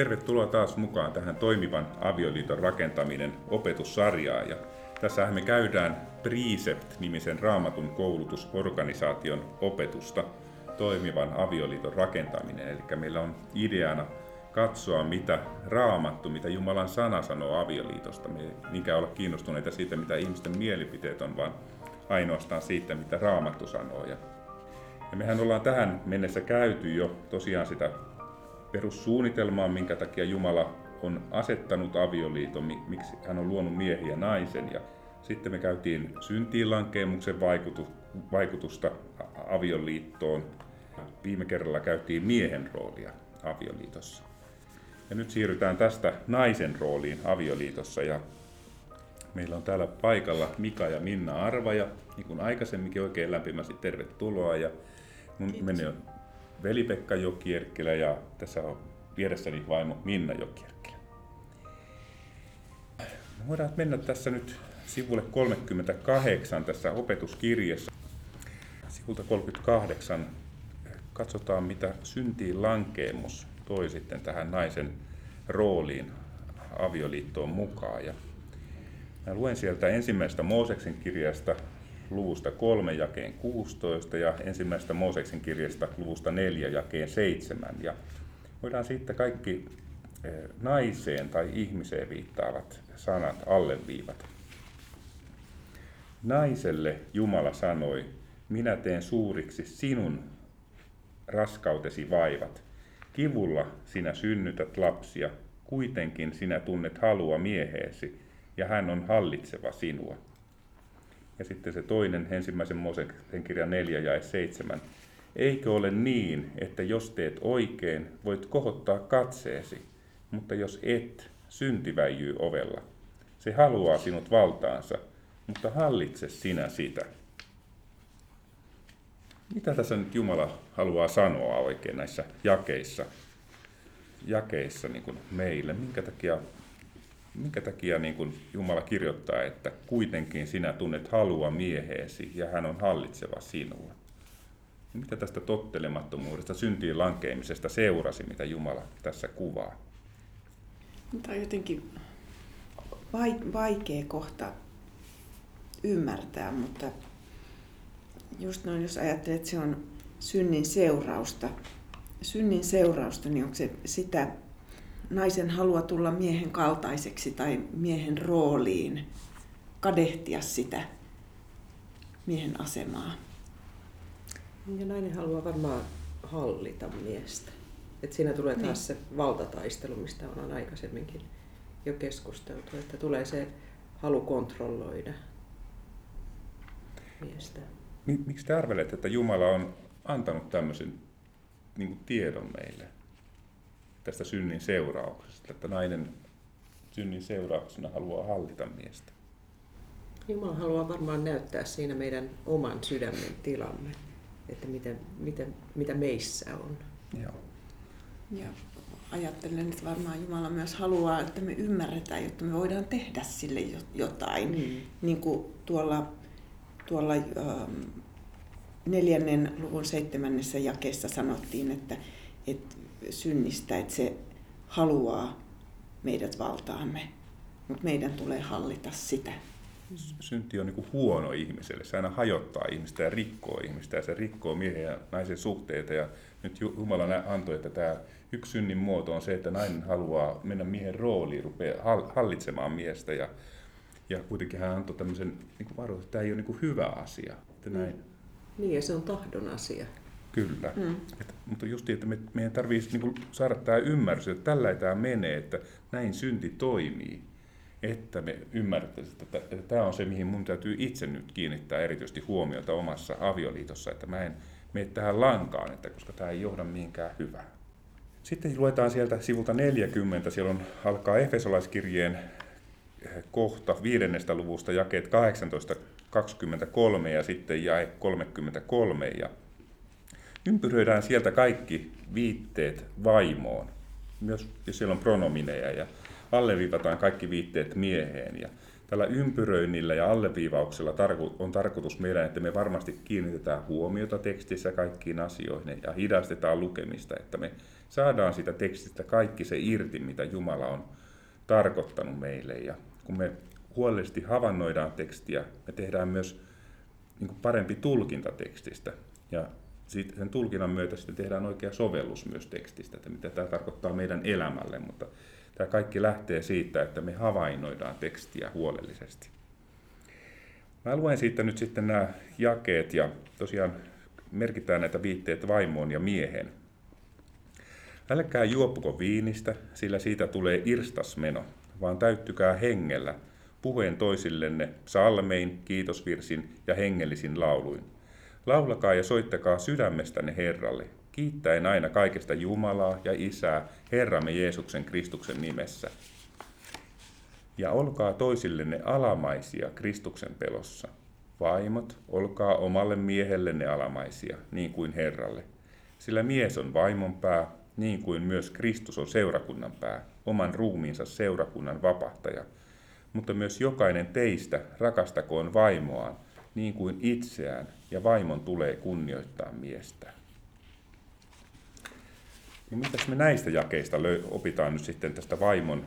Tervetuloa taas mukaan tähän toimivan avioliiton rakentaminen opetussarjaan. Ja tässähän me käydään Precept-nimisen raamatun koulutusorganisaation opetusta toimivan avioliiton rakentaminen. Eli meillä on ideana katsoa, mitä raamattu, mitä Jumalan sana sanoo avioliitosta. Me ei niinkään olla kiinnostuneita siitä, mitä ihmisten mielipiteet on, vaan ainoastaan siitä, mitä raamattu sanoo. Ja, mehän ollaan tähän mennessä käyty jo tosiaan sitä perussuunnitelmaa, minkä takia Jumala on asettanut avioliiton, miksi hän on luonut miehen ja naisen. Ja sitten me käytiin syntiinlankeemuksen vaikutusta avioliittoon. Viime kerralla käytiin miehen roolia avioliitossa. Ja nyt siirrytään tästä naisen rooliin avioliitossa. Ja meillä on täällä paikalla Mika ja Minna Arvaja, niin kuin aikaisemminkin oikein lämpimästi tervetuloa. Ja mun veli-Pekka Jokierkkilä ja tässä on vieressäni vaimo Minna Jokierkkilä. Me voidaan mennä tässä nyt sivulle 38 tässä opetuskirjassa. Sivulta 38 katsotaan, mitä syntiin lankeemus toi sitten tähän naisen rooliin avioliittoon mukaan. Ja mä luen sieltä ensimmäistä Mooseksen kirjasta luvusta 3 jakeen 16 ja ensimmäistä Mooseksen kirjasta luvusta 4 jakeen 7. Ja voidaan sitten kaikki eh, naiseen tai ihmiseen viittaavat sanat alleviivat. Naiselle Jumala sanoi, minä teen suuriksi sinun raskautesi vaivat. Kivulla sinä synnytät lapsia, kuitenkin sinä tunnet halua mieheesi, ja hän on hallitseva sinua. Ja sitten se toinen, ensimmäisen Mooseksen kirja 4 ja 7. Eikö ole niin, että jos teet oikein, voit kohottaa katseesi, mutta jos et, synti väijyy ovella. Se haluaa sinut valtaansa, mutta hallitse sinä sitä. Mitä tässä nyt Jumala haluaa sanoa oikein näissä jakeissa, jakeissa niin kuin meille? Minkä takia minkä takia niin kuin Jumala kirjoittaa, että kuitenkin sinä tunnet halua mieheesi ja hän on hallitseva sinua. Mitä tästä tottelemattomuudesta, syntiin lankeamisesta seurasi, mitä Jumala tässä kuvaa? Tämä on jotenkin vaikea kohta ymmärtää, mutta just noin, jos ajattelet, että se on synnin seurausta, synnin seurausta, niin onko se sitä naisen halua tulla miehen kaltaiseksi tai miehen rooliin, kadehtia sitä miehen asemaa. Ja nainen haluaa varmaan hallita miestä. Et siinä tulee taas niin. se valtataistelu, mistä on aikaisemminkin jo keskusteltu, että tulee se halu kontrolloida miestä. Miksi te arvelette, että Jumala on antanut tämmöisen niin tiedon meille? Tästä synnin seurauksesta, että nainen synnin seurauksena haluaa hallita miestä. Jumala haluaa varmaan näyttää siinä meidän oman sydämen tilamme, että miten, miten, mitä meissä on. Joo. Ja ajattelen, että varmaan Jumala myös haluaa, että me ymmärretään, jotta me voidaan tehdä sille jotain. Mm. Niin kuin tuolla, tuolla ähm, neljännen luvun seitsemännessä jakeessa sanottiin, että, että synnistä, että se haluaa meidät valtaamme, mutta meidän tulee hallita sitä. Synti on niin huono ihmiselle. Se aina hajottaa ihmistä ja rikkoo ihmistä ja se rikkoo miehen ja naisen suhteita. Ja nyt Jumala antoi, että tämä yksi synnin muoto on se, että nainen haluaa mennä miehen rooliin, rupeaa hallitsemaan miestä. Ja, ja kuitenkin hän antoi tämmöisen niin varoituksen, että tämä ei ole niin hyvä asia. Että näin. Niin ja se on tahdon asia. Kyllä. Mm. Et, mutta just että me, meidän tarvitsisi niin saada tämä ymmärrys, että tällä tämä menee, että näin synti toimii. Että me ymmärrettäisiin, että, että tämä on se, mihin mun täytyy itse nyt kiinnittää erityisesti huomiota omassa avioliitossa, että mä en mene tähän lankaan, että koska tämä ei johda mihinkään hyvää. Sitten luetaan sieltä sivulta 40, siellä on, alkaa Efesolaiskirjeen eh, kohta viidennestä luvusta jakeet 18-23 ja sitten jae 33 ja ympyröidään sieltä kaikki viitteet vaimoon, myös jos siellä on pronomineja ja alleviivataan kaikki viitteet mieheen. Ja tällä ympyröinnillä ja alleviivauksella on tarkoitus meidän, että me varmasti kiinnitetään huomiota tekstissä kaikkiin asioihin ja hidastetaan lukemista, että me saadaan sitä tekstistä kaikki se irti, mitä Jumala on tarkoittanut meille. Ja kun me huolellisesti havainnoidaan tekstiä, me tehdään myös niin parempi tulkinta tekstistä. Ja sen tulkinnan myötä sitten tehdään oikea sovellus myös tekstistä, että mitä tämä tarkoittaa meidän elämälle, mutta Tämä kaikki lähtee siitä, että me havainnoidaan tekstiä huolellisesti. Mä luen siitä nyt sitten nämä jakeet ja tosiaan merkitään näitä viitteet vaimoon ja miehen. Älkää juopuko viinistä, sillä siitä tulee irstasmeno, vaan täyttykää hengellä, puheen toisillenne salmein, kiitosvirsin ja hengellisin lauluin. Laulakaa ja soittakaa sydämestänne Herralle, kiittäen aina kaikesta Jumalaa ja Isää Herramme Jeesuksen Kristuksen nimessä. Ja olkaa toisillenne alamaisia Kristuksen pelossa. Vaimot, olkaa omalle miehellenne alamaisia, niin kuin Herralle. Sillä mies on vaimon pää, niin kuin myös Kristus on seurakunnan pää, oman ruumiinsa seurakunnan vapahtaja. Mutta myös jokainen teistä rakastakoon vaimoaan, niin kuin itseään, ja vaimon tulee kunnioittaa miestä. No mitäs me näistä jakeista opitaan nyt sitten tästä vaimon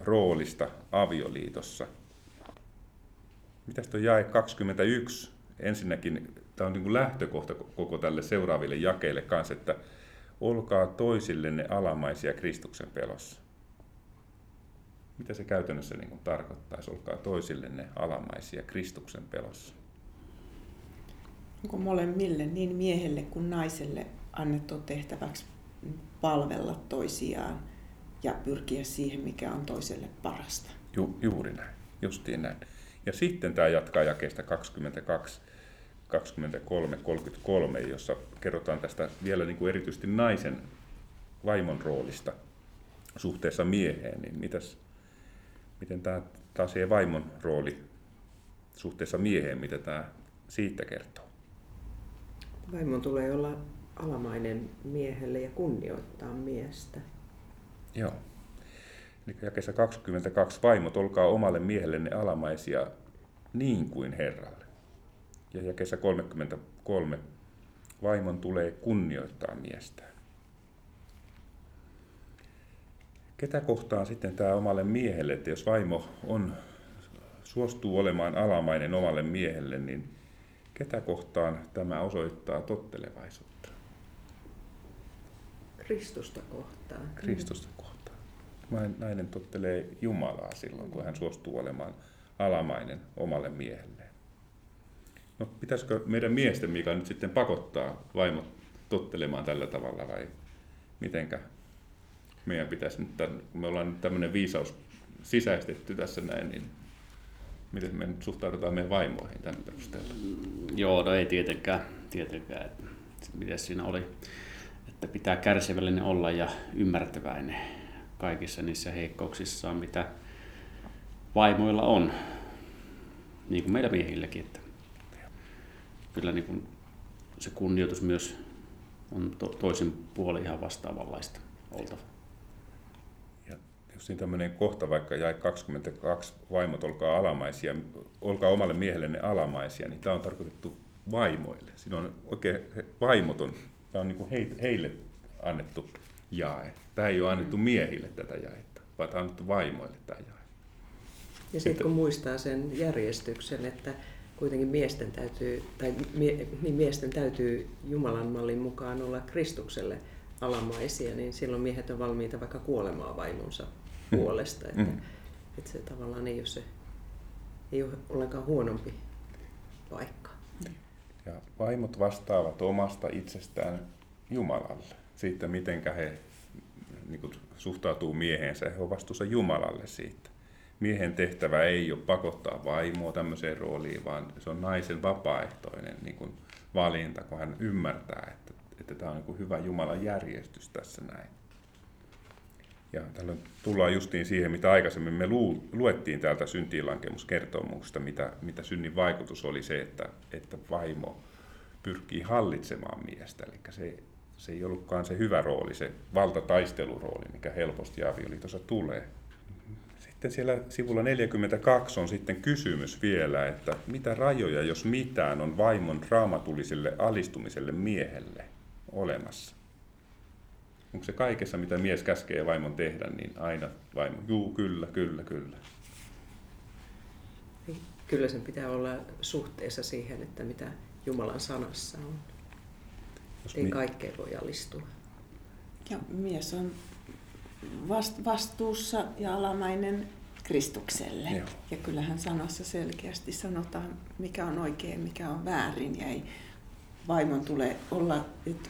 roolista avioliitossa? Mitäs tuo jae 21? Ensinnäkin tämä on niin kuin lähtökohta koko tälle seuraaville jakeille kanssa, että olkaa toisillenne alamaisia Kristuksen pelossa. Mitä se käytännössä niin kuin tarkoittaisi, olkaa toisillenne alamaisia Kristuksen pelossa? Onko molemmille, niin miehelle kuin naiselle, annettu tehtäväksi palvella toisiaan ja pyrkiä siihen, mikä on toiselle parasta. Ju, juuri näin, justiin näin. Ja sitten tämä jatkaa jakeesta 22, 23, 33, jossa kerrotaan tästä vielä niin kuin erityisesti naisen vaimon roolista suhteessa mieheen, niin mitäs, miten tämä taas vaimon rooli suhteessa mieheen, mitä tämä siitä kertoo? Vaimon tulee olla alamainen miehelle ja kunnioittaa miestä. Joo. Eli jakeessa 22 vaimot, olkaa omalle miehellenne alamaisia niin kuin Herralle. Ja jakeessa 33 vaimon tulee kunnioittaa miestä. Ketä kohtaan sitten tämä omalle miehelle, että jos vaimo on, suostuu olemaan alamainen omalle miehelle, niin ketä kohtaan tämä osoittaa tottelevaisuutta? Kristusta kohtaan. Kristusta kohtaan. Nainen tottelee Jumalaa silloin, kun hän suostuu olemaan alamainen omalle miehelleen. No pitäisikö meidän miesten, mikä nyt sitten pakottaa vaimot tottelemaan tällä tavalla vai mitenkä meidän pitäisi nyt, kun me ollaan nyt tämmöinen viisaus sisäistetty tässä näin, niin miten me nyt suhtaudutaan meidän vaimoihin tämän perusteella? Joo, no ei tietenkään, tietenkään. Miten siinä oli? että pitää kärsivällinen olla ja ymmärtäväinen kaikissa niissä heikkouksissaan, mitä vaimoilla on, niin kuin meillä miehilläkin. Että kyllä niin kuin se kunnioitus myös on to, toisen puolen ihan vastaavanlaista oltava. Niin tämmöinen kohta, vaikka jäi 22, vaimot olkaa alamaisia, olkaa omalle miehellenne alamaisia, niin tämä on tarkoitettu vaimoille. Siinä on oikein vaimoton Tämä on niin kuin heille annettu jae. Tämä ei ole annettu miehille tätä jaetta, vaan tämä on annettu vaimoille tämä jae. Ja sitten kun muistaa sen järjestyksen, että kuitenkin miesten täytyy, tai mie, niin miesten täytyy Jumalan mallin mukaan olla Kristukselle alamaisia, niin silloin miehet on valmiita vaikka kuolemaan vaimonsa. Puolesta. Että, mm. että se tavallaan ei ole, se, ei ole ollenkaan huonompi paikka. Ja vaimot vastaavat omasta itsestään Jumalalle. Siitä, miten he niin kuin, suhtautuu miehensä. He ovat vastuussa Jumalalle siitä. Miehen tehtävä ei ole pakottaa vaimoa tämmöiseen rooliin, vaan se on naisen vapaaehtoinen niin kuin, valinta, kun hän ymmärtää, että, että tämä on niin kuin, hyvä Jumalan järjestys tässä näin. Ja tällöin tullaan justiin siihen, mitä aikaisemmin me lu, luettiin täältä syntiinlankemuskertomuksesta, mitä, mitä synnin vaikutus oli se, että, että vaimo pyrkii hallitsemaan miestä. Eli se, se ei ollutkaan se hyvä rooli, se valtataistelurooli, mikä helposti avioliitossa tulee. Sitten sitten siellä sivulla 42 on sitten kysymys vielä, että mitä rajoja, jos mitään, on vaimon raamatulliselle alistumiselle miehelle olemassa? Onko se kaikessa, mitä mies käskee vaimon tehdä, niin aina vaimo, juu, kyllä, kyllä, kyllä. Kyllä sen pitää olla suhteessa siihen, että mitä Jumalan sanassa on. Jos Ei mi- kaikkeen voi alistua. Ja mies on vastuussa ja alamainen Kristukselle. Joo. Ja kyllähän sanassa selkeästi sanotaan, mikä on oikein, mikä on väärin. Ja ei vaimon tule olla, että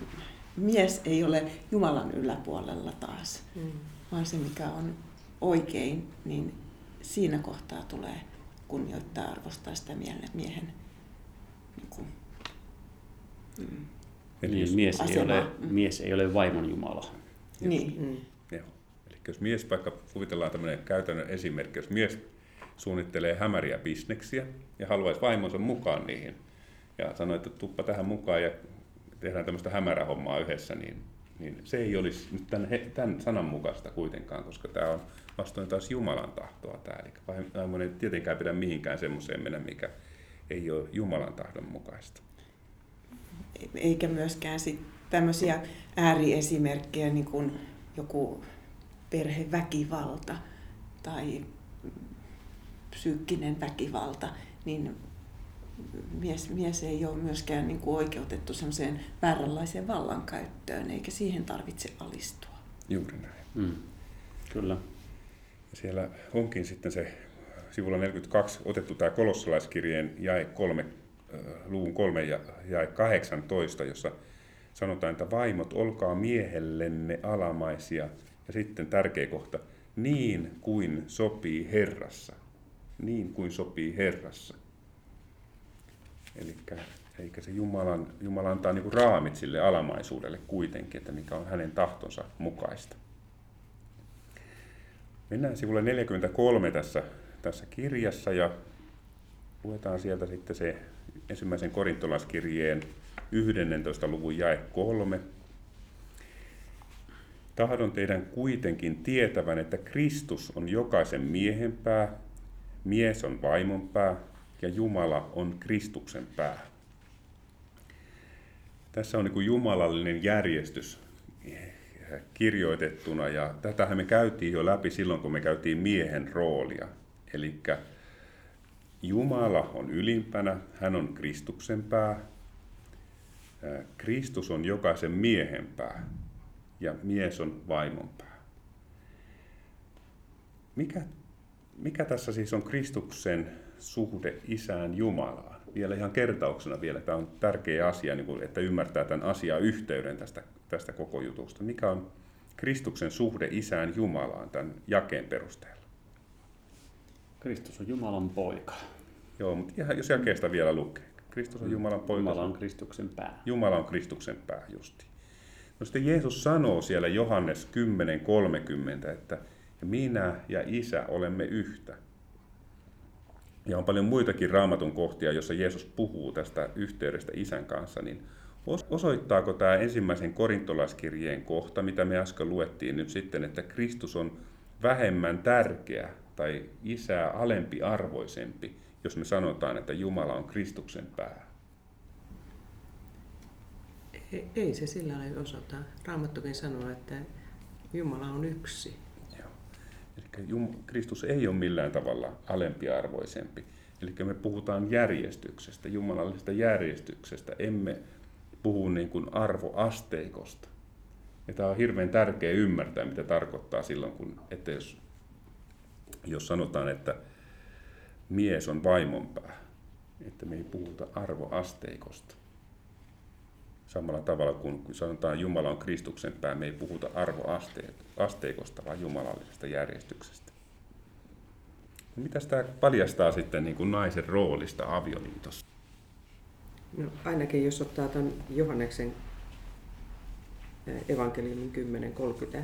mies ei ole Jumalan yläpuolella taas, mm. vaan se mikä on oikein, niin siinä kohtaa tulee kunnioittaa arvostaa sitä miehen niin kuin, mm, Eli mies, ei ole, mm. mies ei ole vaimon Jumala. Niin. Mm. Joo. Eli jos mies, vaikka kuvitellaan tämmöinen käytännön esimerkki, jos mies suunnittelee hämäriä bisneksiä ja haluaisi vaimonsa mukaan niihin, ja sanoo, että tuppa tähän mukaan ja tehdään tämmöistä hämärähommaa yhdessä, niin, niin se ei olisi nyt tämän, tämän sanan mukaista kuitenkaan, koska tämä on vastoin taas Jumalan tahtoa tämä. Eli vaimo ei tietenkään pidä mihinkään semmoiseen mennä, mikä ei ole Jumalan tahdon mukaista. Eikä myöskään sit tämmöisiä ääriesimerkkejä, niin kuin joku perheväkivalta tai psyykkinen väkivalta, niin mies, mies ei ole myöskään niin kuin oikeutettu semmoiseen vääränlaiseen vallankäyttöön, eikä siihen tarvitse alistua. Juuri näin. Mm. Kyllä. Ja siellä onkin sitten se sivulla 42 otettu tämä kolossalaiskirjeen jae 3, luvun 3 ja jae 18, jossa sanotaan, että vaimot, olkaa miehellenne alamaisia. Ja sitten tärkeä kohta, niin kuin sopii Herrassa. Niin kuin sopii Herrassa. Eli eikä se Jumalan, Jumala antaa niin raamit sille alamaisuudelle kuitenkin, että mikä on hänen tahtonsa mukaista. Mennään sivulle 43 tässä, tässä kirjassa ja luetaan sieltä sitten se ensimmäisen korintolaiskirjeen 11. luvun jae 3. Tahdon teidän kuitenkin tietävän, että Kristus on jokaisen miehen pää, mies on vaimon pää ja Jumala on Kristuksen pää. Tässä on niin jumalallinen järjestys kirjoitettuna ja tätähän me käytiin jo läpi silloin, kun me käytiin miehen roolia. Eli Jumala on ylimpänä, hän on Kristuksen pää, Kristus on jokaisen miehen pää ja mies on vaimon pää. Mikä, mikä tässä siis on Kristuksen suhde isään Jumalaan? Vielä ihan kertauksena vielä, tämä on tärkeä asia, niin että ymmärtää tämän asian yhteyden tästä, tästä koko jutusta. Mikä on Kristuksen suhde isään Jumalaan tämän jakeen perusteella? Kristus on Jumalan poika. Joo, mutta ihan, jos jakeesta vielä lukee. Kristus on Jumalan poika. Jumala on Kristuksen pää. Jumala on Kristuksen pää, justi. No sitten Jeesus sanoo siellä Johannes 10.30, että minä ja isä olemme yhtä. Ja on paljon muitakin raamatun kohtia, jossa Jeesus puhuu tästä yhteydestä isän kanssa, niin osoittaako tämä ensimmäisen korintolaiskirjeen kohta, mitä me äsken luettiin nyt sitten, että Kristus on vähemmän tärkeä tai isää alempi arvoisempi jos me sanotaan, että Jumala on Kristuksen pää? Ei, se sillä lailla osoita. Raamattukin sanoo, että Jumala on yksi. Eli Kristus ei ole millään tavalla alempiarvoisempi. Eli me puhutaan järjestyksestä, jumalallisesta järjestyksestä. Emme puhu niin kuin arvoasteikosta. Ja tämä on hirveän tärkeä ymmärtää, mitä tarkoittaa silloin, kun, että jos, jos sanotaan, että mies on vaimonpää. Että me ei puhuta arvoasteikosta. Samalla tavalla kuin sanotaan Jumala on Kristuksen pää, me ei puhuta arvoasteikosta, vaan jumalallisesta järjestyksestä. No, mitä tämä paljastaa sitten niin kuin naisen roolista avioliitossa? No, ainakin jos ottaa tämän Johanneksen evankeliumin 10.30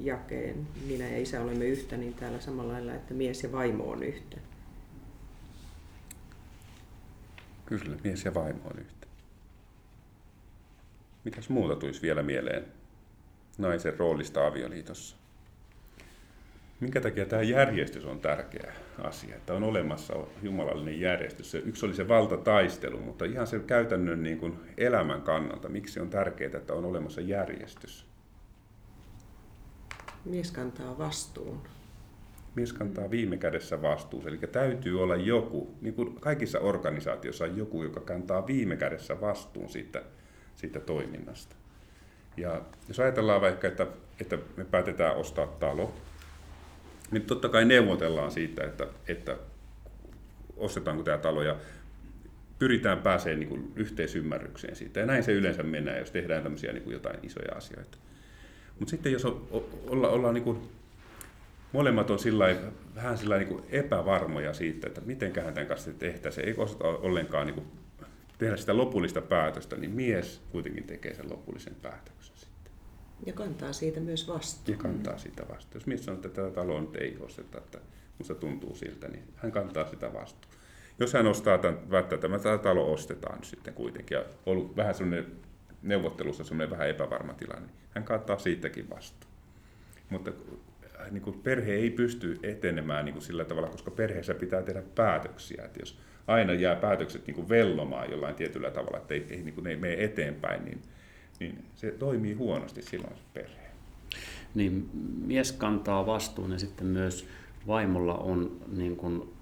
jakeen, minä ja isä olemme yhtä, niin täällä samalla lailla, että mies ja vaimo on yhtä. Kyllä, mies ja vaimo on yhtä. Mitäs muuta tulisi vielä mieleen naisen roolista avioliitossa? minkä takia tämä järjestys on tärkeä asia, että on olemassa jumalallinen järjestys. Yksi oli se valtataistelu, mutta ihan sen käytännön niin kuin elämän kannalta, miksi on tärkeää, että on olemassa järjestys? Mies kantaa vastuun. Mies kantaa viime kädessä vastuun, eli täytyy olla joku, niin kuin kaikissa organisaatioissa on joku, joka kantaa viime kädessä vastuun siitä, siitä toiminnasta. Ja jos ajatellaan vaikka, että, että me päätetään ostaa talo, niin totta kai neuvotellaan siitä, että, että ostetaanko tämä talo ja pyritään pääsemään niin kuin yhteisymmärrykseen siitä. Ja näin se yleensä mennään, jos tehdään tämmöisiä niin kuin jotain isoja asioita. Mutta sitten jos on, olla, ollaan niin kuin, molemmat on sillä vähän sillä niin epävarmoja siitä, että miten tämän kanssa tehtäisiin, ei osata ollenkaan niin kuin tehdä sitä lopullista päätöstä, niin mies kuitenkin tekee sen lopullisen päätöksen. Ja kantaa siitä myös vastuun. Ja kantaa siitä vastuun. Jos mies sanoo, että tätä taloa nyt ei osteta, että musta tuntuu siltä, niin hän kantaa sitä vastuun. Jos hän ostaa tämän, välttämättä tämä talo ostetaan sitten kuitenkin, ja ollut vähän sellainen neuvottelussa sellainen vähän epävarma tilanne, niin hän kantaa siitäkin vastuun. Mutta äh, niin kuin perhe ei pysty etenemään niin kuin sillä tavalla, koska perheessä pitää tehdä päätöksiä. Että jos aina jää päätökset niin kuin vellomaan jollain tietyllä tavalla, että ei, ei, niin kuin, ne ei mene eteenpäin, niin niin se toimii huonosti silloin se perhe. Niin mies kantaa vastuun ja sitten myös vaimolla on niin kuin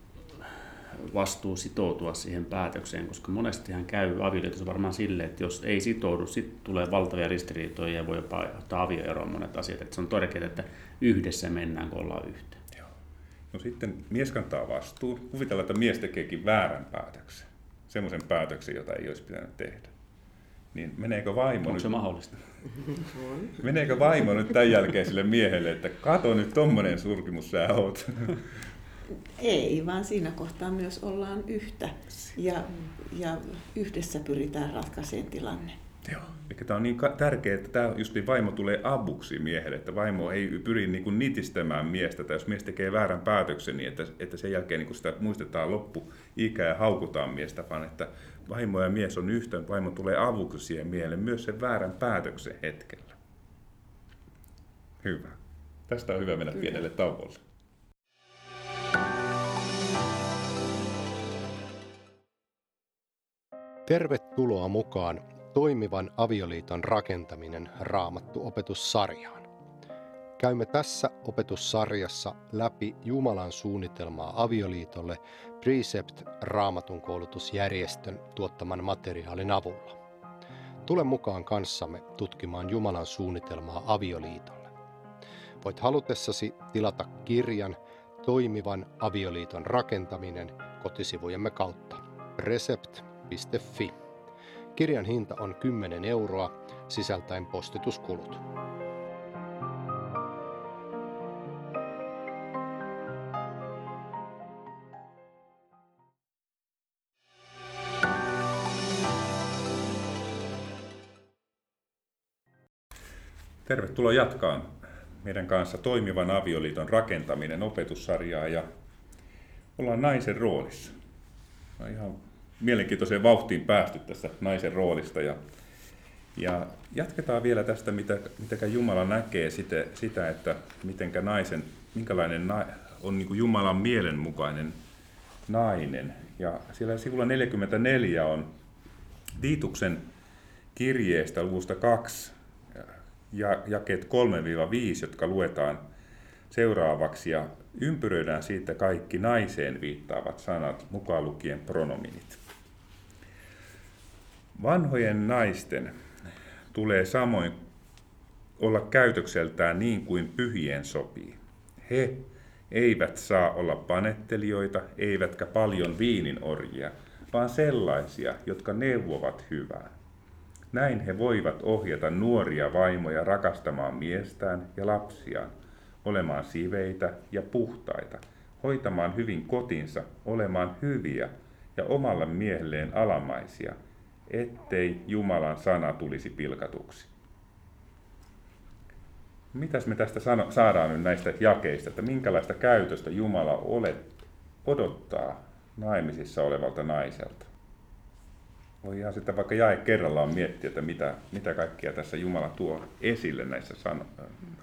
vastuu sitoutua siihen päätökseen, koska monesti hän käy avioliitossa varmaan sille, että jos ei sitoudu, sitten tulee valtavia ristiriitoja ja voi jopa ottaa avioeroon monet asiat. Että se on tärkeää, että yhdessä mennään, kun ollaan yhteen. No sitten mies kantaa vastuun. Kuvitellaan, että mies tekeekin väärän päätöksen. Semmoisen päätöksen, jota ei olisi pitänyt tehdä niin meneekö vaimo Onko se nyt, mahdollista? meneekö vaimo nyt tämän jälkeen sille miehelle, että kato nyt tommonen surkimus sä oot? Ei, vaan siinä kohtaa myös ollaan yhtä ja, ja yhdessä pyritään ratkaisemaan tilanne. Joo. Eli tämä on niin tärkeää, että tämä just niin vaimo tulee avuksi miehelle, että vaimo ei pyri niin kuin nitistämään miestä, tai jos mies tekee väärän päätöksen, niin että, että sen jälkeen niin kuin sitä muistetaan loppu ikä ja haukutaan miestä, vaan että vaimo ja mies on yhtä, vaimo tulee avuksi siihen miehelle myös sen väärän päätöksen hetkellä. Hyvä. Tästä on hyvä mennä Kyllä. pienelle tauolle. Tervetuloa mukaan toimivan avioliiton rakentaminen raamattu opetussarjaan. Käymme tässä opetussarjassa läpi Jumalan suunnitelmaa avioliitolle Precept raamatun koulutusjärjestön tuottaman materiaalin avulla. Tule mukaan kanssamme tutkimaan Jumalan suunnitelmaa avioliitolle. Voit halutessasi tilata kirjan Toimivan avioliiton rakentaminen kotisivujemme kautta recept.fi. Kirjan hinta on 10 euroa sisältäen postituskulut. Tervetuloa jatkaan meidän kanssa toimivan avioliiton rakentaminen opetussarjaa ja ollaan naisen roolissa. On ihan mielenkiintoiseen vauhtiin päästy tässä naisen roolista ja, ja jatketaan vielä tästä, mitä, mitä Jumala näkee sitä, sitä että mitenkä naisen, minkälainen na, on niin Jumalan mielenmukainen nainen. Ja siellä sivulla 44 on Tiituksen kirjeestä luvusta 2 ja jakeet 3-5, jotka luetaan seuraavaksi ja ympyröidään siitä kaikki naiseen viittaavat sanat, mukaan lukien pronominit. Vanhojen naisten tulee samoin olla käytökseltään niin kuin pyhien sopii. He eivät saa olla panettelijoita, eivätkä paljon viininorjia, vaan sellaisia, jotka neuvovat hyvää. Näin he voivat ohjata nuoria vaimoja rakastamaan miestään ja lapsiaan, olemaan siveitä ja puhtaita, hoitamaan hyvin kotinsa, olemaan hyviä ja omalle miehelleen alamaisia, ettei Jumalan sana tulisi pilkatuksi. Mitäs me tästä saadaan nyt näistä jakeista, että minkälaista käytöstä Jumala olet, odottaa naimisissa olevalta naiselta? voi ihan sitten vaikka jae kerrallaan miettiä, että mitä, mitä kaikkia tässä Jumala tuo esille näissä san,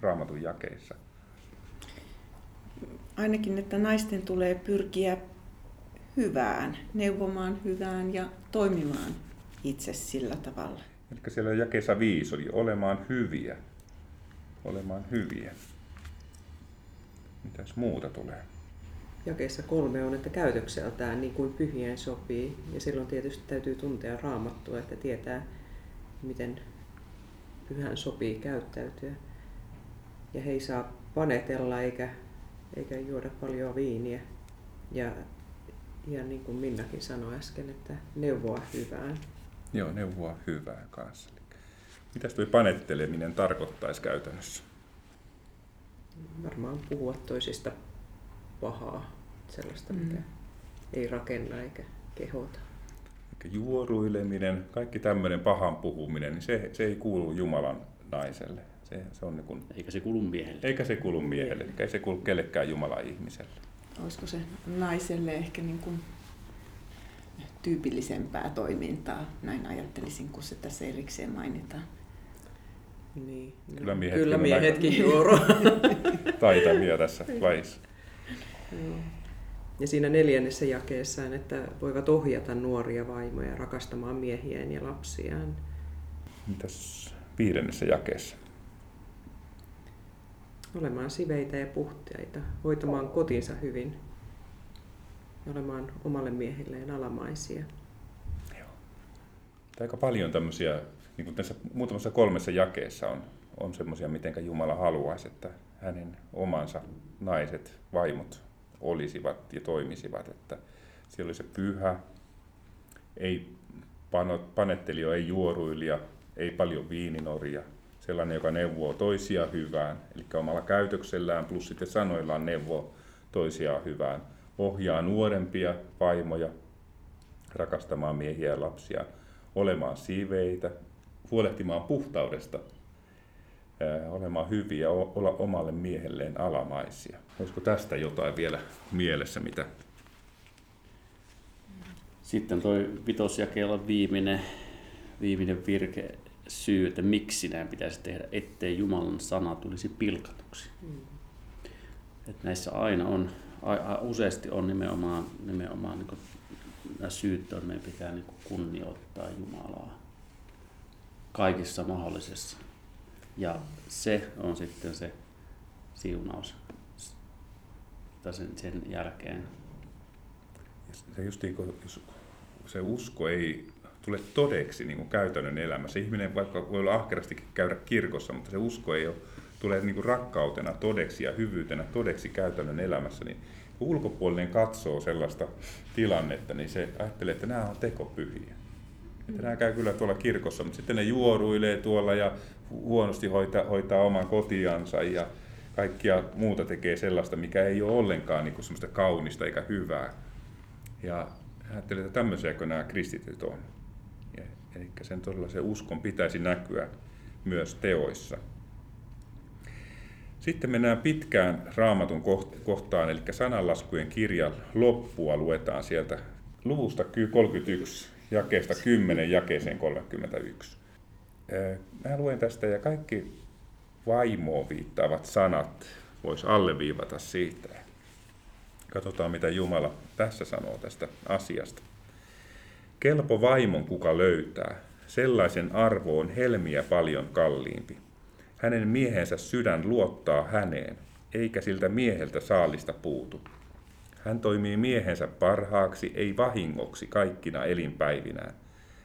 raamatun jakeissa. ainakin, että naisten tulee pyrkiä hyvään, neuvomaan hyvään ja toimimaan itse sillä tavalla. Eli siellä jakeessa viisi oli olemaan hyviä. Olemaan hyviä. Mitäs muuta tulee? Jakeessa kolme on, että käytökseltään niin kuin pyhien sopii. Ja silloin tietysti täytyy tuntea raamattua, että tietää, miten pyhän sopii käyttäytyä. Ja he ei saa panetella eikä, eikä juoda paljon viiniä. Ja, ja niin kuin Minnakin sanoi äsken, että neuvoa hyvään. Joo, neuvoa hyvää kanssa. Mitäs tuo panetteleminen tarkoittaisi käytännössä? Varmaan puhua toisista pahaa, sellaista, mikä mm. ei rakenna eikä kehota. Eli juoruileminen, kaikki tämmöinen pahan puhuminen, niin se, se ei kuulu Jumalan naiselle. Se, se on niin kuin, eikä se kuulu miehelle. Eikä se kuulu miehelle, eikä se kuulu kellekään Jumalan ihmiselle. Olisiko se naiselle ehkä niin kuin tyypillisempää toimintaa, näin ajattelisin, kun se tässä erikseen mainitaan. Niin. Kyllä miehetkin, Kyllä miehetkin juoru. Taitavia tässä lajissa. Ja siinä neljännessä jakeessaan, että voivat ohjata nuoria vaimoja rakastamaan miehiään ja lapsiaan. Mitäs viidennessä jakeessa? Olemaan siveitä ja puhtaita, hoitamaan kotinsa hyvin olemaan omalle miehelleen alamaisia. Joo. Aika paljon tämmöisiä, niin kuin tässä muutamassa kolmessa jakeessa on, on semmoisia, miten Jumala haluaisi, että hänen omansa naiset, vaimot olisivat ja toimisivat. Että siellä oli se pyhä, ei panettelija, ei juoruilija, ei paljon viininoria, sellainen, joka neuvoo toisia hyvään, eli omalla käytöksellään plus sitten sanoillaan neuvoo toisiaan hyvään, ohjaa nuorempia vaimoja rakastamaan miehiä ja lapsia, olemaan siiveitä, huolehtimaan puhtaudesta, olemaan hyviä, olla omalle miehelleen alamaisia. Olisiko tästä jotain vielä mielessä, mitä? Sitten toi vitosjakeella viimeinen, viimeinen virke syy, että miksi näin pitäisi tehdä, ettei Jumalan sana tulisi pilkatuksi. Mm. Et näissä aina on, useasti on nimenomaan, nimenomaan niin kuin, nämä syyt on, meidän pitää niin kuin kunnioittaa Jumalaa kaikissa mahdollisessa. Ja se on sitten se siunaus sen, sen jälkeen. Se just kuin, jos se usko ei tule todeksi niin kuin käytännön elämässä. Ihminen vaikka voi olla ahkerastikin käydä kirkossa, mutta se usko ei ole, tule niin kuin rakkautena todeksi ja hyvyytenä todeksi käytännön elämässä, niin kun ulkopuolinen katsoo sellaista tilannetta, niin se ajattelee, että nämä on tekopyhiä. Että nämä käy kyllä tuolla kirkossa, mutta sitten ne juoruilee tuolla ja huonosti hoitaa, hoitaa oman kotiansa ja kaikkia muuta tekee sellaista, mikä ei ole ollenkaan niin kuin semmoista kaunista eikä hyvää. Ja ajattelee, että tämmöisiäkö nämä kristityt on. Ja, eli sen todella se uskon pitäisi näkyä myös teoissa. Sitten mennään pitkään raamatun kohtaan, eli sananlaskujen kirjan loppua luetaan sieltä luvusta 31, jakeesta 10 jakeeseen 31. Mä luen tästä ja kaikki vaimoon viittaavat sanat voisi alleviivata siitä. Katsotaan, mitä Jumala tässä sanoo tästä asiasta. Kelpo vaimon kuka löytää, sellaisen arvo on helmiä paljon kalliimpi. Hänen miehensä sydän luottaa häneen, eikä siltä mieheltä saalista puutu. Hän toimii miehensä parhaaksi, ei vahingoksi kaikkina elinpäivinään.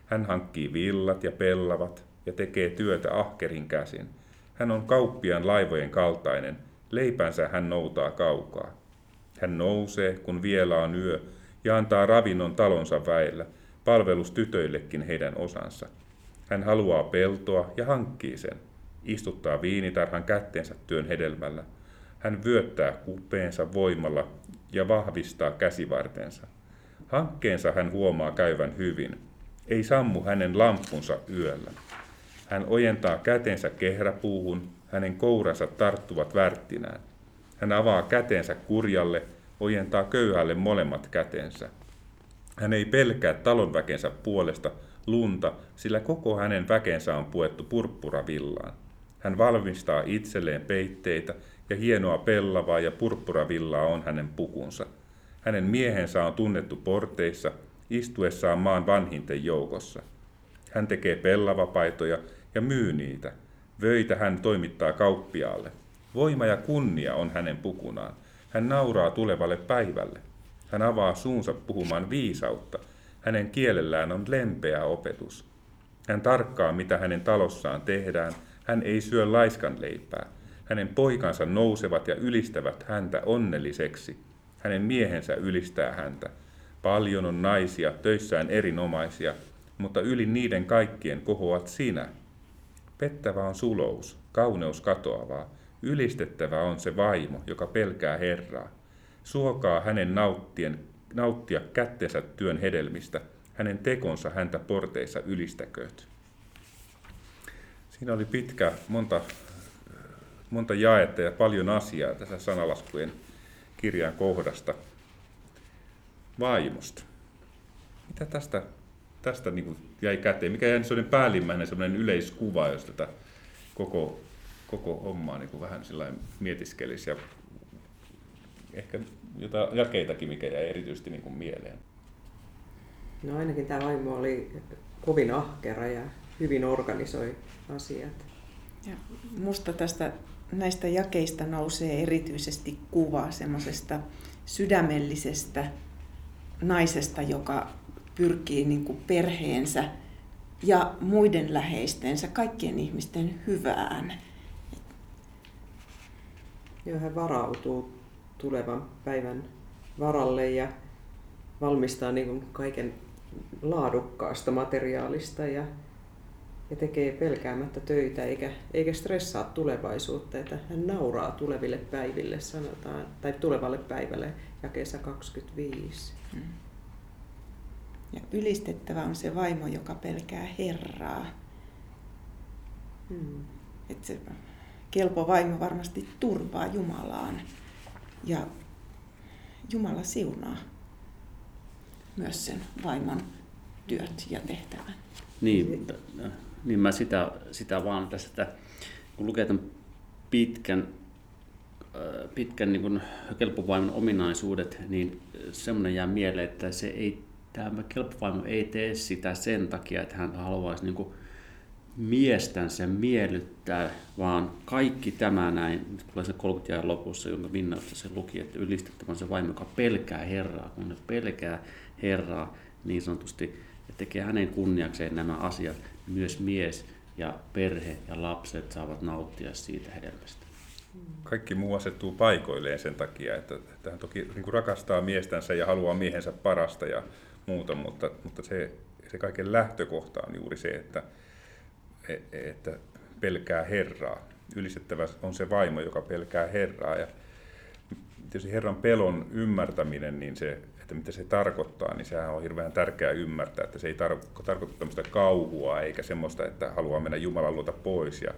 Hän hankkii villat ja pellavat ja tekee työtä ahkerin käsin. Hän on kauppian laivojen kaltainen, leipänsä hän noutaa kaukaa. Hän nousee, kun vielä on yö, ja antaa ravinnon talonsa väellä, palvelus tytöillekin heidän osansa. Hän haluaa peltoa ja hankkii sen, istuttaa viinitarhan kätteensä työn hedelmällä. Hän vyöttää kupeensa voimalla ja vahvistaa käsivartensa. Hankkeensa hän huomaa käyvän hyvin. Ei sammu hänen lampunsa yöllä. Hän ojentaa kätensä kehräpuuhun, hänen kouransa tarttuvat värttinään. Hän avaa kätensä kurjalle, ojentaa köyhälle molemmat kätensä. Hän ei pelkää talonväkensä puolesta lunta, sillä koko hänen väkensä on puettu purppuravillaan. Hän valmistaa itselleen peitteitä ja hienoa pellavaa ja purppuravillaa on hänen pukunsa. Hänen miehensä on tunnettu porteissa, istuessaan maan vanhinten joukossa. Hän tekee pellavapaitoja ja myy niitä. Vöitä hän toimittaa kauppiaalle. Voima ja kunnia on hänen pukunaan. Hän nauraa tulevalle päivälle. Hän avaa suunsa puhumaan viisautta. Hänen kielellään on lempeä opetus. Hän tarkkaa, mitä hänen talossaan tehdään. Hän ei syö laiskan leipää. Hänen poikansa nousevat ja ylistävät häntä onnelliseksi. Hänen miehensä ylistää häntä. Paljon on naisia, töissään erinomaisia, mutta yli niiden kaikkien kohoat sinä. Pettävä on sulous, kauneus katoavaa. Ylistettävä on se vaimo, joka pelkää Herraa. Suokaa hänen nauttien, nauttia kättensä työn hedelmistä, hänen tekonsa häntä porteissa ylistäkööt. Siinä oli pitkä, monta, monta jaetta ja paljon asiaa tässä sanalaskujen kirjan kohdasta vaimosta. Mitä tästä, tästä niin kuin jäi käteen? Mikä jäi sellainen päällimmäinen sellainen yleiskuva, jos tätä koko, koko hommaa niin kuin vähän mietiskelisi ja ehkä jotain jakeitakin, mikä jäi erityisesti niin kuin mieleen? No ainakin tämä vaimo oli kovin ahkera ja hyvin organisoi asiat. Ja musta tästä näistä jakeista nousee erityisesti kuva semmoisesta sydämellisestä naisesta, joka pyrkii niin kuin perheensä ja muiden läheistensä, kaikkien ihmisten hyvään. Joo, hän varautuu tulevan päivän varalle ja valmistaa niin kuin kaiken laadukkaasta materiaalista ja, ja tekee pelkäämättä töitä eikä, eikä stressaa tulevaisuutta. Että hän nauraa tuleville päiville, sanotaan, tai tulevalle päivälle jakeessa 25. Hmm. Ja ylistettävä on se vaimo, joka pelkää Herraa. Hmm. Et se kelpo vaimo varmasti turvaa Jumalaan ja Jumala siunaa myös sen vaimon työt ja tehtävän. Niin, niin mä sitä, sitä vaan tässä, että kun lukee tämän pitkän, pitkän niin kuin kelpovaimon ominaisuudet, niin semmoinen jää mieleen, että se ei, tämä kelpovaimo ei tee sitä sen takia, että hän haluaisi niin kuin miestänsä miellyttää, vaan kaikki tämä näin, nyt tulee se 30 jajan lopussa, jonka Minna se luki, että ylistettävän se vaimo, joka pelkää Herraa, kun ne pelkää Herraa niin sanotusti, tekee hänen kunniakseen nämä asiat, myös mies ja perhe ja lapset saavat nauttia siitä hedelmästä. Kaikki muu asettuu paikoilleen sen takia, että, hän toki niin kuin rakastaa miestänsä ja haluaa miehensä parasta ja muuta, mutta, mutta se, se kaiken lähtökohta on juuri se, että, E, että pelkää Herraa. Ylistettävä on se vaimo, joka pelkää Herraa. Ja tietysti Herran pelon ymmärtäminen, niin se, että mitä se tarkoittaa, niin sehän on hirveän tärkeää ymmärtää, että se ei tar- tarkoita tämmöistä kauhua eikä semmoista, että haluaa mennä Jumalan luota pois ja,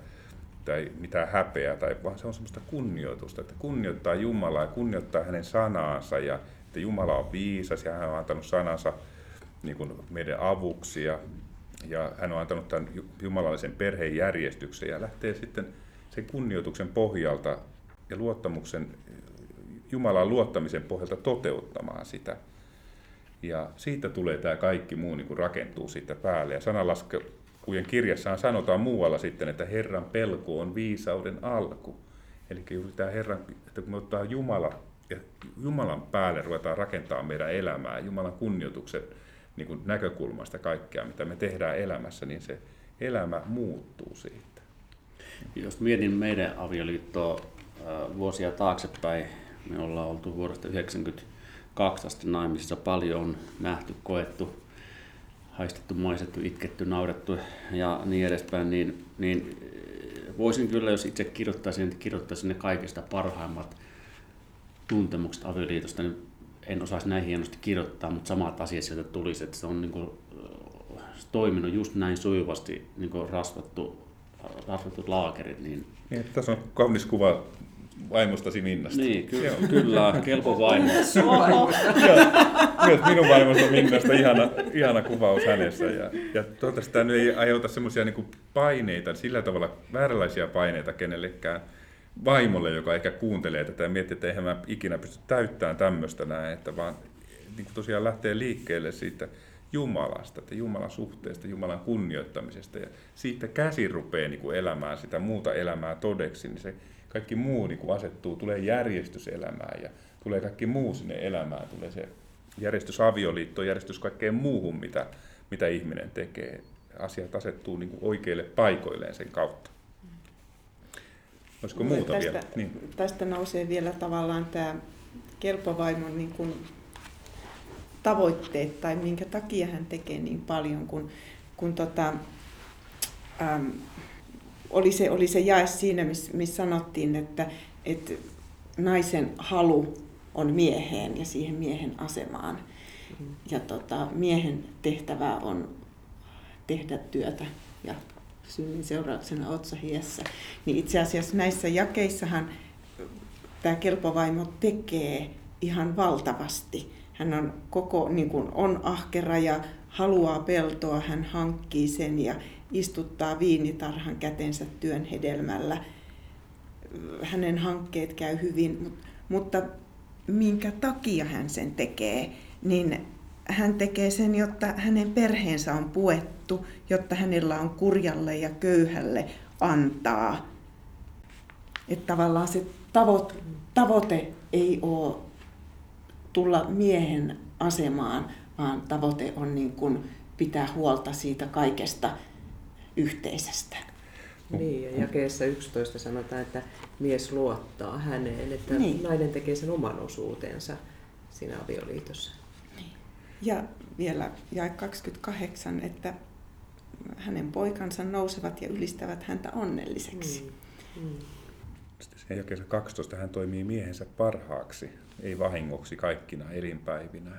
tai mitään häpeää, tai vaan se on semmoista kunnioitusta, että kunnioittaa Jumalaa ja kunnioittaa hänen sanaansa ja että Jumala on viisas ja hän on antanut sanansa niin kuin meidän avuksi ja ja hän on antanut tämän jumalallisen perhejärjestyksen ja lähtee sitten sen kunnioituksen pohjalta ja luottamuksen, Jumalan luottamisen pohjalta toteuttamaan sitä. Ja siitä tulee tämä kaikki muu niin kuin rakentuu siitä päälle. Ja sanalaskujen kirjassaan sanotaan muualla sitten, että Herran pelko on viisauden alku. Eli juuri tämä Herran, että kun me ottaa Jumala, ja Jumalan päälle ruvetaan rakentamaan meidän elämää, Jumalan kunnioituksen niin kuin näkökulmasta kaikkea, mitä me tehdään elämässä, niin se elämä muuttuu siitä. Jos mietin meidän avioliittoa vuosia taaksepäin, me ollaan oltu vuodesta 1992 asti naimisissa paljon on nähty, koettu, haistettu, maistettu, itketty, naurettu ja niin edespäin, niin, niin voisin kyllä, jos itse kirjoittaisin, että kirjoittaisin ne kaikista parhaimmat tuntemukset avioliitosta, niin en osaisi näin hienosti kirjoittaa, mutta samat asiat sieltä tulisi, että se on niin kuin, toiminut just näin sujuvasti niin kuin rasvattu, rasvattu laakerit. Niin... Niin, tässä on kaunis kuva vaimostasi Minnasta. Niin, kyllä, kyllä kelpo vaimo. Myös minun vaimosta Minnasta ihana, ihana kuvaus hänessä. Ja, ja toivottavasti tämä nyt ei aiheuta semmoisia niin paineita, sillä tavalla vääränlaisia paineita kenellekään vaimolle, joka ehkä kuuntelee tätä ja miettii, että eihän mä ikinä pysty täyttämään tämmöistä näin, että vaan niin kuin tosiaan lähtee liikkeelle siitä Jumalasta, että Jumalan suhteesta, Jumalan kunnioittamisesta ja siitä käsi rupeaa niin kuin elämään sitä muuta elämää todeksi, niin se kaikki muu niin kuin asettuu, tulee järjestys elämään ja tulee kaikki muu sinne elämään, tulee se järjestys avioliitto, järjestys kaikkeen muuhun, mitä, mitä ihminen tekee. Asiat asettuu niin kuin oikeille paikoilleen sen kautta. Olisiko muuta tästä, vielä? Niin. Tästä nousee vielä tavallaan tämä kelpovaimon niin kuin tavoitteet tai minkä takia hän tekee niin paljon, kun, kun tota, äm, oli, se, oli se jae siinä, missä miss sanottiin, että, että naisen halu on mieheen ja siihen miehen asemaan. Mm. Ja tota, miehen tehtävä on tehdä työtä ja synnin seurauksena otsahiessä. Niin itse asiassa näissä jakeissahan tämä kelpovaimo tekee ihan valtavasti. Hän on koko, niin kuin on ahkera ja haluaa peltoa, hän hankkii sen ja istuttaa viinitarhan kätensä työn hedelmällä. Hänen hankkeet käy hyvin, mutta minkä takia hän sen tekee, niin hän tekee sen, jotta hänen perheensä on puettu, jotta hänellä on kurjalle ja köyhälle antaa. Että tavallaan se tavoite, tavoite ei ole tulla miehen asemaan, vaan tavoite on niin kuin pitää huolta siitä kaikesta yhteisestä. Niin, ja jakeessa 11 sanotaan, että mies luottaa häneen, että niin. nainen tekee sen oman osuutensa siinä avioliitossa. Niin. Ja vielä jae 28, että hänen poikansa nousevat ja ylistävät häntä onnelliseksi. Mm. Mm. Sitten sen jakeessa 12 hän toimii miehensä parhaaksi, ei vahingoksi kaikkina elinpäivinä.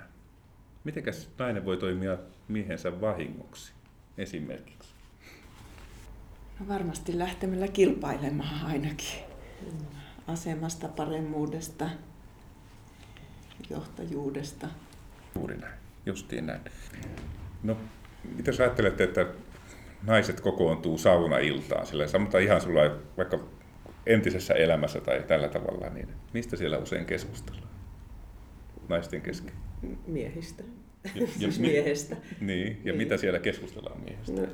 Mitenkäs nainen voi toimia miehensä vahingoksi esimerkiksi? No varmasti lähtemällä kilpailemaan ainakin. Asemasta, paremmuudesta, johtajuudesta. Juuri näin, justiin näin. No, mitä sä ajattelette, että naiset kokoontuu saunailtaan, sillä sanotaan ihan sulla vaikka entisessä elämässä tai tällä tavalla, niin mistä siellä usein keskustellaan naisten kesken? Miehistä. Ja, ja, miehestä. Niin, ja niin. mitä siellä keskustellaan miehestä? No,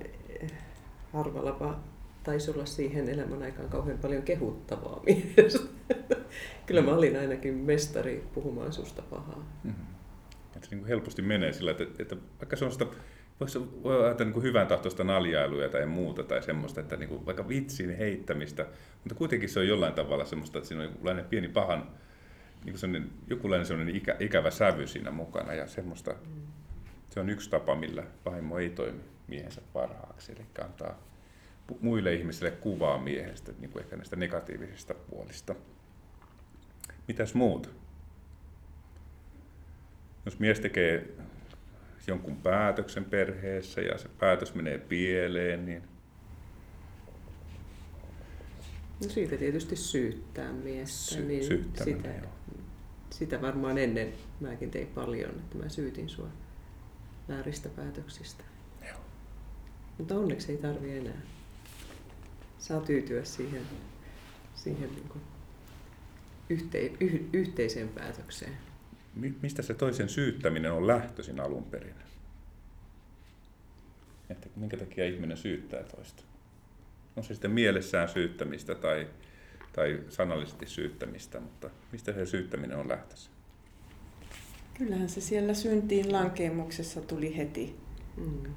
harvallapa taisi olla siihen elämän aikaan kauhean paljon kehuttavaa miehestä. Kyllä mä olin ainakin mestari puhumaan susta pahaa. Mm-hmm. Että se niin helposti menee sillä, että, että vaikka se on sitä voisi voi ajatella niin hyvän tahtoista naljailuja tai muuta tai semmoista, että niin kuin vaikka vitsin heittämistä, mutta kuitenkin se on jollain tavalla semmoista, että siinä on pieni pahan, niin kuin jokinlainen sellainen ikä, ikävä sävy siinä mukana ja semmoista, mm. se on yksi tapa, millä vaimo ei toimi miehensä parhaaksi, eli antaa muille ihmisille kuvaa miehestä, niin kuin ehkä näistä negatiivisista puolista. Mitäs muuta? Jos mies tekee jonkun päätöksen perheessä ja se päätös menee pieleen, niin No siitä tietysti syyttää miestä. Sy- niin sitä, joo. Sitä varmaan ennen mäkin tein paljon, että mä syytin sua vääristä päätöksistä. Joo. Mutta onneksi ei tarvi enää. Saa tyytyä siihen, siihen niin kuin yhte, yh, yhteiseen päätökseen mistä se toisen syyttäminen on lähtöisin alun perin? Että minkä takia ihminen syyttää toista? On se sitten mielessään syyttämistä tai, tai sanallisesti syyttämistä, mutta mistä se syyttäminen on lähtöisin? Kyllähän se siellä syntiin lankeemuksessa tuli heti. Mm.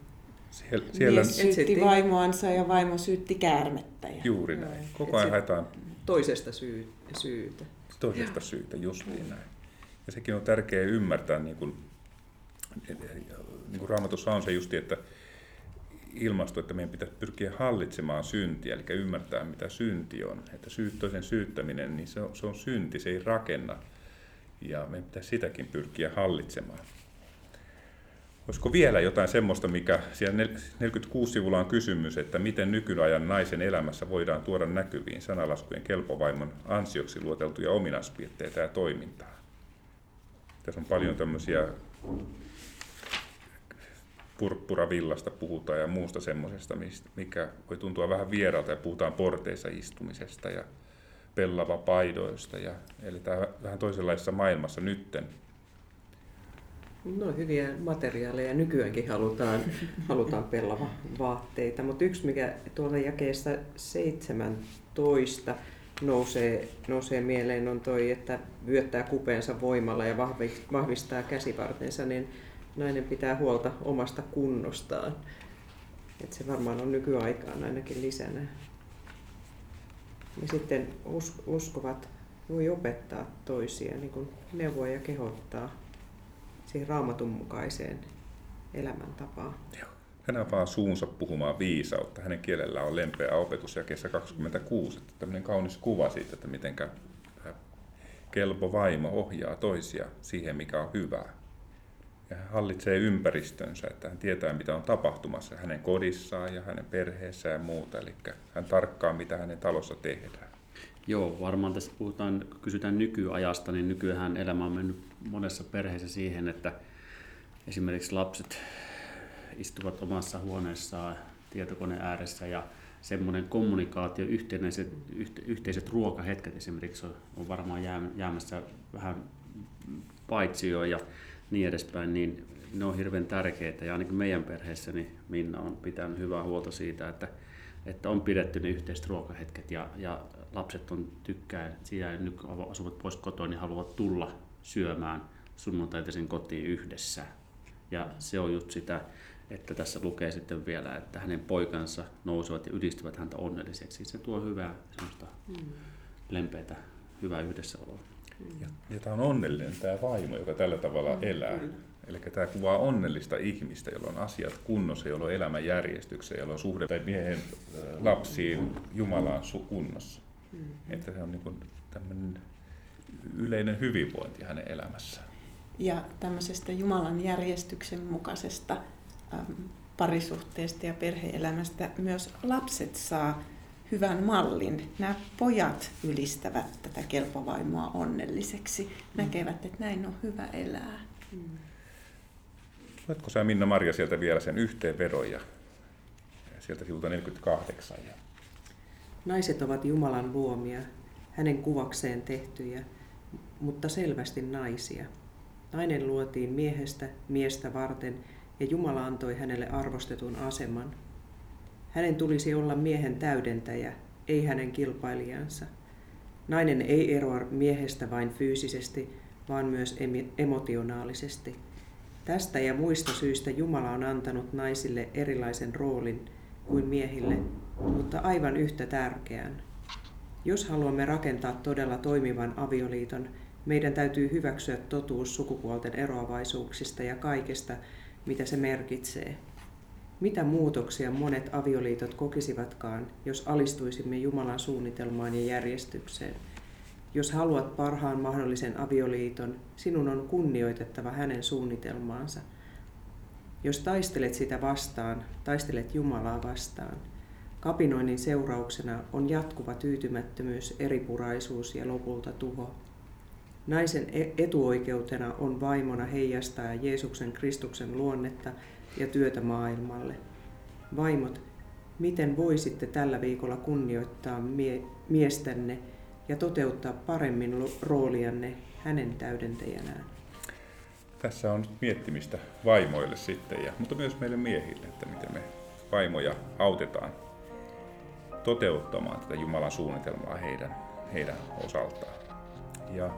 Siellä, siellä... Mies syytti vaimoansa ja vaimo syytti käärmettä. Ja... Juuri näin. Koko ajan haetaan... Toisesta syy, syytä. Toisesta syytä, justiin näin. Ja sekin on tärkeää ymmärtää, niin kuin, niin kuin Raamatussa on se justi, että ilmasto, että meidän pitäisi pyrkiä hallitsemaan syntiä, eli ymmärtää mitä synti on. Että syy, toisen syyttäminen, niin se on, se on synti, se ei rakenna. Ja meidän pitäisi sitäkin pyrkiä hallitsemaan. Olisiko vielä jotain semmoista, mikä siellä 46 sivulla on kysymys, että miten nykyajan naisen elämässä voidaan tuoda näkyviin sanalaskujen kelpovaimon ansioksi luoteltuja ominaispiirteitä ja toimintaa? Tässä on paljon tämmöisiä purppuravillasta puhutaan ja muusta semmoisesta, mikä voi tuntua vähän vieraalta ja puhutaan porteissa istumisesta ja pellava paidoista. Ja, eli tämä vähän toisenlaisessa maailmassa nytten. No hyviä materiaaleja. Nykyäänkin halutaan, halutaan pellava vaatteita, mutta yksi mikä tuolla jakeessa 17 nousee, nousee mieleen on toi, että vyöttää kupeensa voimalla ja vahvistaa käsivartensa, niin nainen pitää huolta omasta kunnostaan. Et se varmaan on nykyaikaan ainakin lisänä. Ja sitten uskovat voi opettaa toisia, niin kuin neuvoa ja kehottaa siihen raamatun mukaiseen elämäntapaan. Hän avaa suunsa puhumaan viisautta. Hänen kielellään on lempeä opetus ja kesä 26. Että tämmöinen kaunis kuva siitä, että miten kelpo vaimo ohjaa toisia siihen, mikä on hyvää. Ja hän hallitsee ympäristönsä, että hän tietää, mitä on tapahtumassa hänen kodissaan ja hänen perheessään ja muuta. Eli hän tarkkaa, mitä hänen talossa tehdään. Joo, varmaan tässä puhutaan, kysytään nykyajasta, niin nykyään elämä on mennyt monessa perheessä siihen, että esimerkiksi lapset istuvat omassa huoneessaan tietokoneen ääressä ja semmoinen kommunikaatio, yhtenäiset, yhte, yhteiset ruokahetket esimerkiksi on, on varmaan jäämässä vähän paitsio ja niin edespäin, niin ne on hirveän tärkeitä ja ainakin meidän perheessä niin Minna on pitänyt hyvää huolta siitä, että, että on pidetty ne yhteiset ruokahetket ja, ja lapset on tykkää, siitä nyt asuvat pois kotoa, niin haluavat tulla syömään sunnuntaisin kotiin yhdessä. Ja se on just sitä, että tässä lukee sitten vielä, että hänen poikansa nousevat ja ylistävät häntä onnelliseksi. Se tuo hyvää semmoista mm. lempeitä, hyvää yhdessäoloa. Mm. Ja, ja tämä on onnellinen tämä vaimo, joka tällä tavalla mm. elää. Eli tämä kuvaa onnellista ihmistä, jolla on asiat kunnossa, jolla on elämän järjestyksessä, jolla on suhde tai miehen lapsiin Jumalaan kunnossa. Mm. Että se on niin tämmöinen yleinen hyvinvointi hänen elämässään. Ja tämmöisestä Jumalan järjestyksen mukaisesta parisuhteesta ja perheelämästä myös lapset saa hyvän mallin. Nämä pojat ylistävät tätä kelpovaimoa onnelliseksi, mm. näkevät, että näin on hyvä elää. Mm. Luetko sä Minna Marja sieltä vielä sen yhteenvedon ja sieltä sivulta 48? Ja... Naiset ovat Jumalan luomia, hänen kuvakseen tehtyjä, mutta selvästi naisia. Nainen luotiin miehestä miestä varten ja Jumala antoi hänelle arvostetun aseman. Hänen tulisi olla miehen täydentäjä, ei hänen kilpailijansa. Nainen ei eroa miehestä vain fyysisesti, vaan myös emotionaalisesti. Tästä ja muista syistä Jumala on antanut naisille erilaisen roolin kuin miehille, mutta aivan yhtä tärkeän. Jos haluamme rakentaa todella toimivan avioliiton, meidän täytyy hyväksyä totuus sukupuolten eroavaisuuksista ja kaikesta, mitä se merkitsee. Mitä muutoksia monet avioliitot kokisivatkaan, jos alistuisimme Jumalan suunnitelmaan ja järjestykseen? Jos haluat parhaan mahdollisen avioliiton, sinun on kunnioitettava hänen suunnitelmaansa. Jos taistelet sitä vastaan, taistelet Jumalaa vastaan. Kapinoinnin seurauksena on jatkuva tyytymättömyys, eripuraisuus ja lopulta tuho. Naisen e- etuoikeutena on vaimona heijastaa Jeesuksen Kristuksen luonnetta ja työtä maailmalle. Vaimot, miten voisitte tällä viikolla kunnioittaa mie- miestänne ja toteuttaa paremmin roolianne hänen täydentäjänään? Tässä on miettimistä vaimoille sitten, ja, mutta myös meille miehille, että miten me vaimoja autetaan toteuttamaan tätä Jumalan suunnitelmaa heidän, heidän osaltaan. Ja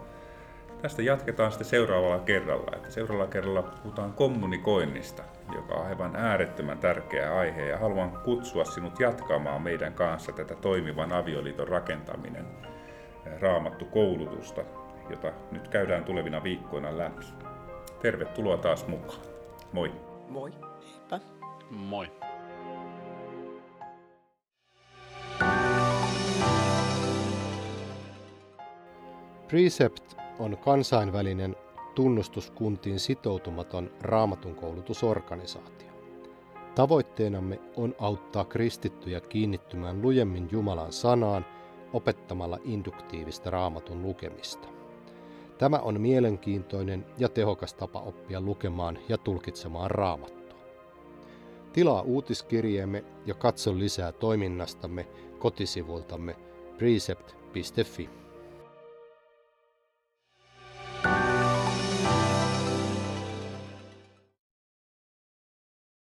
Tästä jatketaan sitten seuraavalla kerralla. Että seuraavalla kerralla puhutaan kommunikoinnista, joka on aivan äärettömän tärkeä aihe ja haluan kutsua sinut jatkamaan meidän kanssa tätä toimivan avioliiton rakentaminen raamattu koulutusta, jota nyt käydään tulevina viikkoina läpi. Tervetuloa taas mukaan. Moi. Moi. Heipä. Moi. Precept on kansainvälinen tunnustuskuntiin sitoutumaton raamatun koulutusorganisaatio. Tavoitteenamme on auttaa kristittyjä kiinnittymään lujemmin Jumalan sanaan opettamalla induktiivista raamatun lukemista. Tämä on mielenkiintoinen ja tehokas tapa oppia lukemaan ja tulkitsemaan raamattua. Tilaa uutiskirjeemme ja katso lisää toiminnastamme kotisivultamme precept.fi.